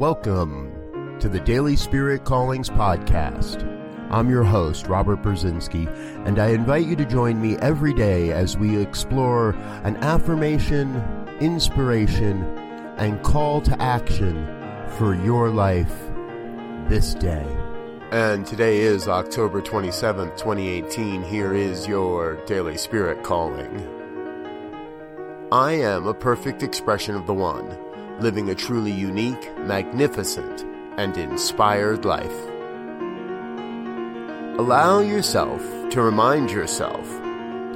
Welcome to the Daily Spirit Callings Podcast. I'm your host, Robert Brzezinski, and I invite you to join me every day as we explore an affirmation, inspiration, and call to action for your life this day. And today is October 27th, 2018. Here is your Daily Spirit Calling. I am a perfect expression of the One living a truly unique, magnificent, and inspired life. Allow yourself to remind yourself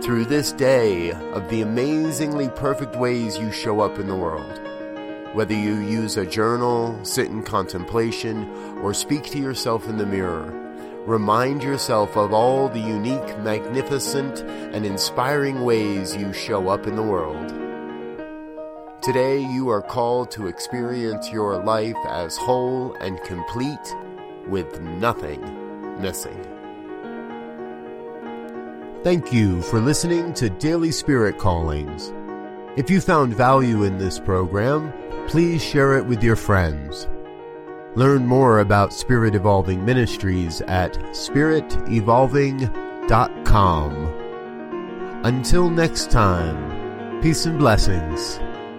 through this day of the amazingly perfect ways you show up in the world. Whether you use a journal, sit in contemplation, or speak to yourself in the mirror, remind yourself of all the unique, magnificent, and inspiring ways you show up in the world. Today, you are called to experience your life as whole and complete with nothing missing. Thank you for listening to Daily Spirit Callings. If you found value in this program, please share it with your friends. Learn more about Spirit Evolving Ministries at spiritevolving.com. Until next time, peace and blessings